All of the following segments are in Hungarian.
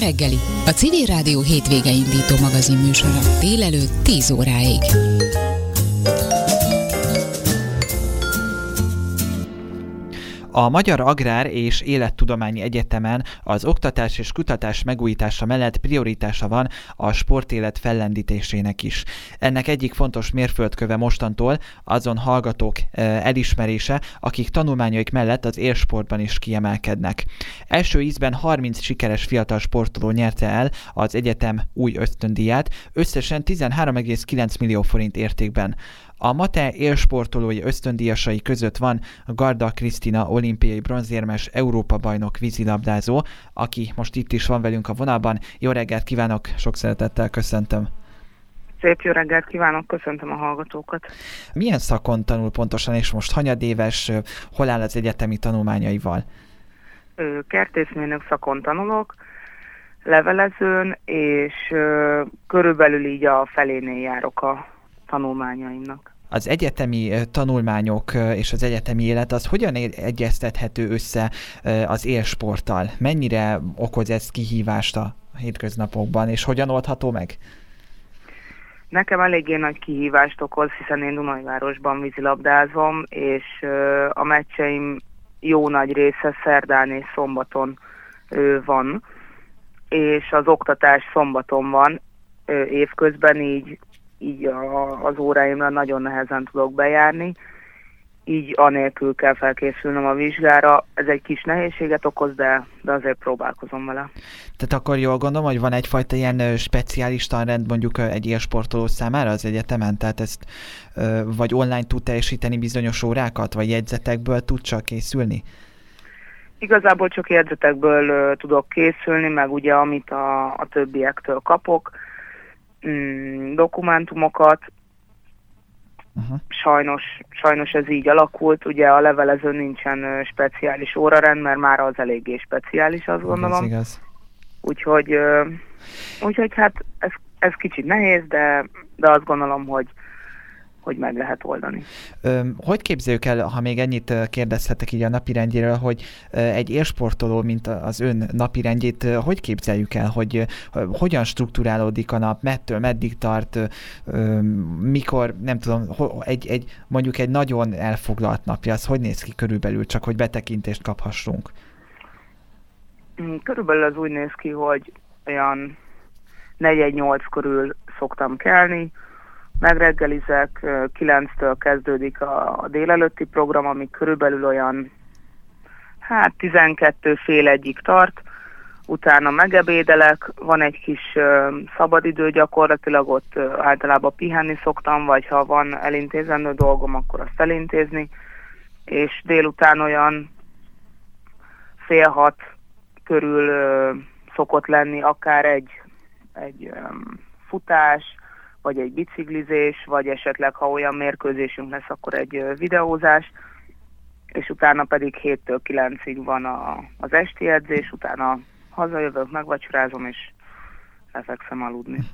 reggeli, a Civil Rádió hétvége indító magazin műsora. Délelőtt 10 óráig. A Magyar Agrár és Élettudományi Egyetemen az oktatás és kutatás megújítása mellett prioritása van a sportélet fellendítésének is. Ennek egyik fontos mérföldköve mostantól azon hallgatók eh, elismerése, akik tanulmányaik mellett az élsportban is kiemelkednek. Első ízben 30 sikeres fiatal sportoló nyerte el az egyetem új ösztöndíját, összesen 13,9 millió forint értékben. A Mate élsportolói ösztöndíjasai között van Garda Krisztina olimpiai bronzérmes Európa-bajnok vízilabdázó, aki most itt is van velünk a vonalban. Jó reggelt kívánok, sok szeretettel köszöntöm. Szép jó reggelt kívánok, köszöntöm a hallgatókat. Milyen szakon tanul pontosan, és most hanyadéves, hol áll az egyetemi tanulmányaival? Kertészmérnök szakon tanulok, levelezőn, és körülbelül így a felénél járok a tanulmányaimnak az egyetemi tanulmányok és az egyetemi élet az hogyan egyeztethető össze az élsporttal? Mennyire okoz ez kihívást a hétköznapokban, és hogyan oldható meg? Nekem eléggé nagy kihívást okoz, hiszen én Dunajvárosban vízilabdázom, és a meccseim jó nagy része szerdán és szombaton van, és az oktatás szombaton van évközben, így így a, az óráimra nagyon nehezen tudok bejárni, így anélkül kell felkészülnöm a vizsgára. Ez egy kis nehézséget okoz, de, de azért próbálkozom vele. Tehát akkor jól gondolom, hogy van egyfajta ilyen speciális tanrend mondjuk egy ilyen sportoló számára az egyetemen? Tehát ezt vagy online tud teljesíteni bizonyos órákat, vagy jegyzetekből tud csak készülni? Igazából csak jegyzetekből tudok készülni, meg ugye amit a, a többiektől kapok mm, dokumentumokat. Uh-huh. Sajnos, sajnos ez így alakult, ugye a levelező nincsen speciális órarend, mert már az eléggé speciális, azt gondolom. Ez igaz. Úgyhogy, úgyhogy hát ez, ez kicsit nehéz, de, de azt gondolom, hogy hogy meg lehet oldani. Hogy képzeljük el, ha még ennyit kérdezhetek így a napirendjéről, hogy egy élsportoló, mint az ön napirendjét, hogy képzeljük el, hogy hogyan strukturálódik a nap, mettől meddig tart, mikor, nem tudom, egy, egy, mondjuk egy nagyon elfoglalt napja, az hogy néz ki körülbelül, csak hogy betekintést kaphassunk? Mm, körülbelül az úgy néz ki, hogy olyan 4-8 körül szoktam kelni, megreggelizek, 9-től kezdődik a, délelőtti program, ami körülbelül olyan hát 12 fél egyik tart, utána megebédelek, van egy kis uh, szabadidő gyakorlatilag, ott általában pihenni szoktam, vagy ha van elintézendő dolgom, akkor azt elintézni, és délután olyan fél hat körül uh, szokott lenni akár egy, egy futás, vagy egy biciklizés, vagy esetleg, ha olyan mérkőzésünk lesz, akkor egy videózás, és utána pedig 7-től 9-ig van a, az esti edzés, utána hazajövök, megvacsorázom, és lefekszem aludni.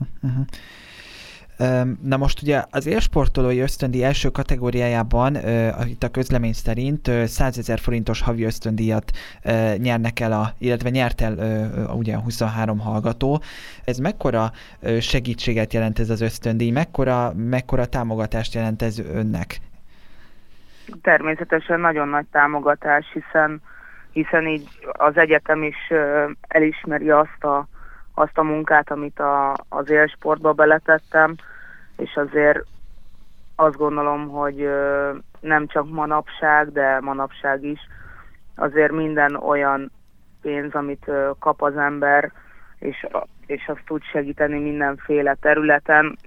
Na most ugye az élsportolói ösztöndi első kategóriájában, itt a közlemény szerint uh, 100 ezer forintos havi ösztöndíjat nyernek el, a, illetve nyert el ugye 23 hallgató. Ez mekkora segítséget jelent ez az ösztöndíj, mekkora, mekkora támogatást jelent ez önnek? Természetesen nagyon nagy támogatás, hiszen, hiszen így az egyetem is elismeri azt a azt a munkát, amit a, az élsportba beletettem, és azért azt gondolom, hogy nem csak manapság, de manapság is, azért minden olyan pénz, amit kap az ember, és, és azt tud segíteni mindenféle területen,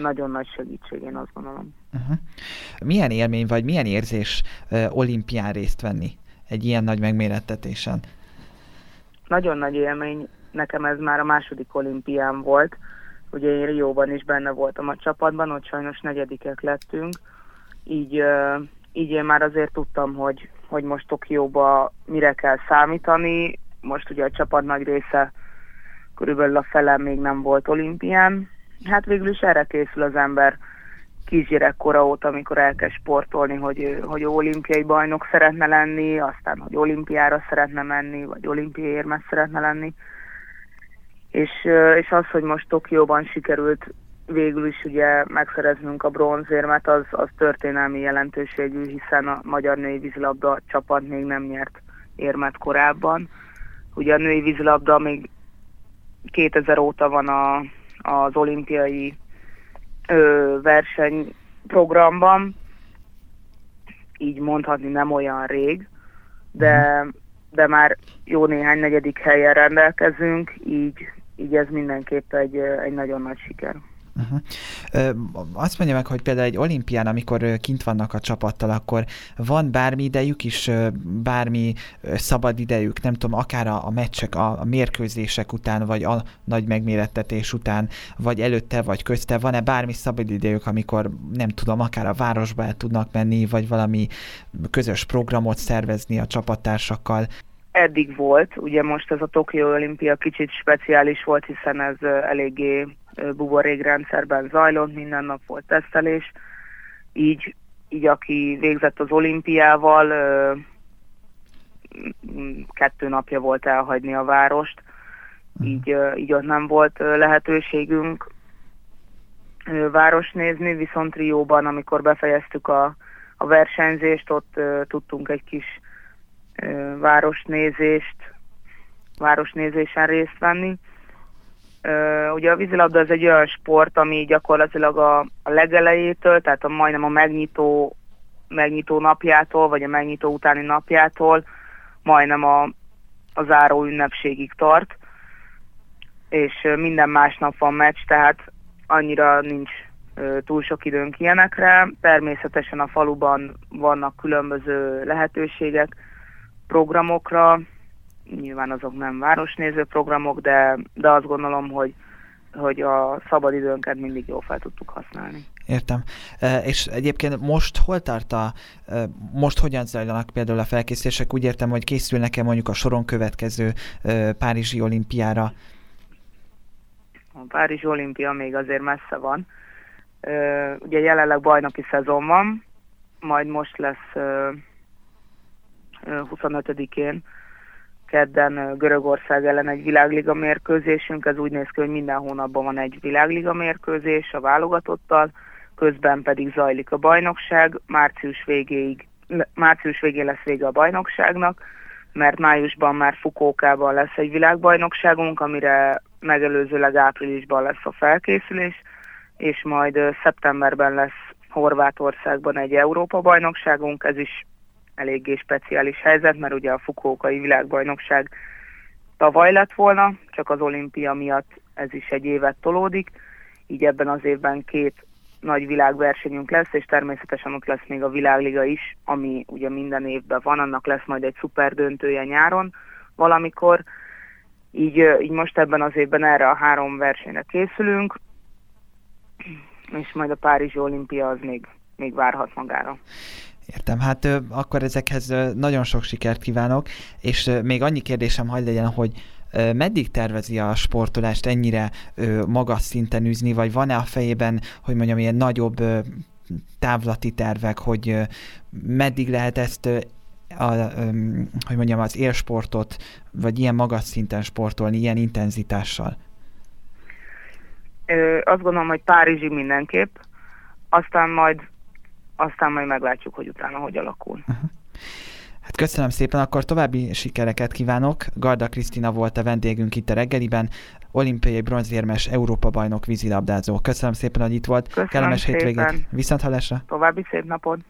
nagyon nagy segítség, én azt gondolom. Uh-huh. Milyen élmény vagy milyen érzés uh, olimpián részt venni egy ilyen nagy megmérettetésen? Nagyon nagy élmény nekem ez már a második olimpián volt. Ugye én Rióban is benne voltam a csapatban, ott sajnos negyedikek lettünk. Így, így én már azért tudtam, hogy, hogy most Tokióba mire kell számítani. Most ugye a csapat nagy része körülbelül a fele még nem volt olimpián. Hát végül is erre készül az ember kisgyerekkora óta, amikor elkezd sportolni, hogy, hogy olimpiai bajnok szeretne lenni, aztán, hogy olimpiára szeretne menni, vagy olimpiai érmes szeretne lenni És, és az, hogy most Tokióban sikerült végül is ugye megszereznünk a bronzérmet, az, az történelmi jelentőségű, hiszen a magyar női vízilabda csapat még nem nyert érmet korábban. Ugye a női vízilabda még 2000 óta van a, az olimpiai ö, versenyprogramban, így mondhatni nem olyan rég, de, de már jó néhány negyedik helyen rendelkezünk, így, így ez mindenképp egy, egy nagyon nagy siker. Uh-huh. Azt mondja meg, hogy például egy olimpián, amikor kint vannak a csapattal, akkor van bármi idejük is, bármi szabad idejük, nem tudom, akár a, a meccsek, a, a mérkőzések után, vagy a nagy megmérettetés után, vagy előtte, vagy közte, van-e bármi szabad idejük, amikor nem tudom, akár a városba el tudnak menni, vagy valami közös programot szervezni a csapattársakkal? Eddig volt, ugye most ez a Tokió olimpia kicsit speciális volt, hiszen ez eléggé buborékrendszerben zajlott, minden nap volt tesztelés, így, így aki végzett az olimpiával, kettő napja volt elhagyni a várost, így, így ott nem volt lehetőségünk város nézni, viszont Trióban, amikor befejeztük a, a versenyzést, ott tudtunk egy kis városnézést, városnézésen részt venni. Ugye a vízilabda az egy olyan sport, ami gyakorlatilag a, a legelejétől, tehát a, majdnem a megnyitó, megnyitó napjától, vagy a megnyitó utáni napjától majdnem a, a záró ünnepségig tart, és minden másnap van meccs, tehát annyira nincs túl sok időnk ilyenekre. Természetesen a faluban vannak különböző lehetőségek, programokra, nyilván azok nem városnéző programok, de, de azt gondolom, hogy, hogy a szabadidőnket mindig jól fel tudtuk használni. Értem. E, és egyébként most hol tart a, e, most hogyan zajlanak például a felkészülések? Úgy értem, hogy készülnek-e mondjuk a soron következő e, Párizsi olimpiára? A Párizsi olimpia még azért messze van. Ugye jelenleg bajnoki szezon van, majd most lesz 25-én kedden Görögország ellen egy világliga mérkőzésünk, ez úgy néz ki, hogy minden hónapban van egy világliga mérkőzés a válogatottal, közben pedig zajlik a bajnokság, március végéig, március végén lesz vége a bajnokságnak, mert májusban már Fukókában lesz egy világbajnokságunk, amire megelőzőleg áprilisban lesz a felkészülés, és majd szeptemberben lesz Horvátországban egy Európa-bajnokságunk, ez is eléggé speciális helyzet, mert ugye a Fukókai világbajnokság tavaly lett volna, csak az olimpia miatt ez is egy évet tolódik, így ebben az évben két nagy világversenyünk lesz, és természetesen ott lesz még a világliga is, ami ugye minden évben van, annak lesz majd egy szuper döntője nyáron valamikor, így, így most ebben az évben erre a három versenyre készülünk, és majd a Párizsi olimpia az még, még várhat magára. Értem, hát ö, akkor ezekhez ö, nagyon sok sikert kívánok, és ö, még annyi kérdésem hagy legyen, hogy meddig tervezi a sportolást ennyire magas szinten űzni, vagy van-e a fejében, hogy mondjam, ilyen nagyobb távlati tervek, hogy meddig lehet ezt a, hogy mondjam, az élsportot, vagy ilyen magas szinten sportolni, ilyen intenzitással? Ö, azt gondolom, hogy Párizsi mindenképp, aztán majd aztán majd meglátjuk, hogy utána hogy alakul. Hát köszönöm szépen, akkor további sikereket kívánok. Garda Krisztina volt a vendégünk itt a reggeliben, olimpiai bronzérmes Európa bajnok vízilabdázó. Köszönöm szépen, hogy itt volt. Köszönöm Kellemes hétvégét. Viszont hallásra. További szép napot.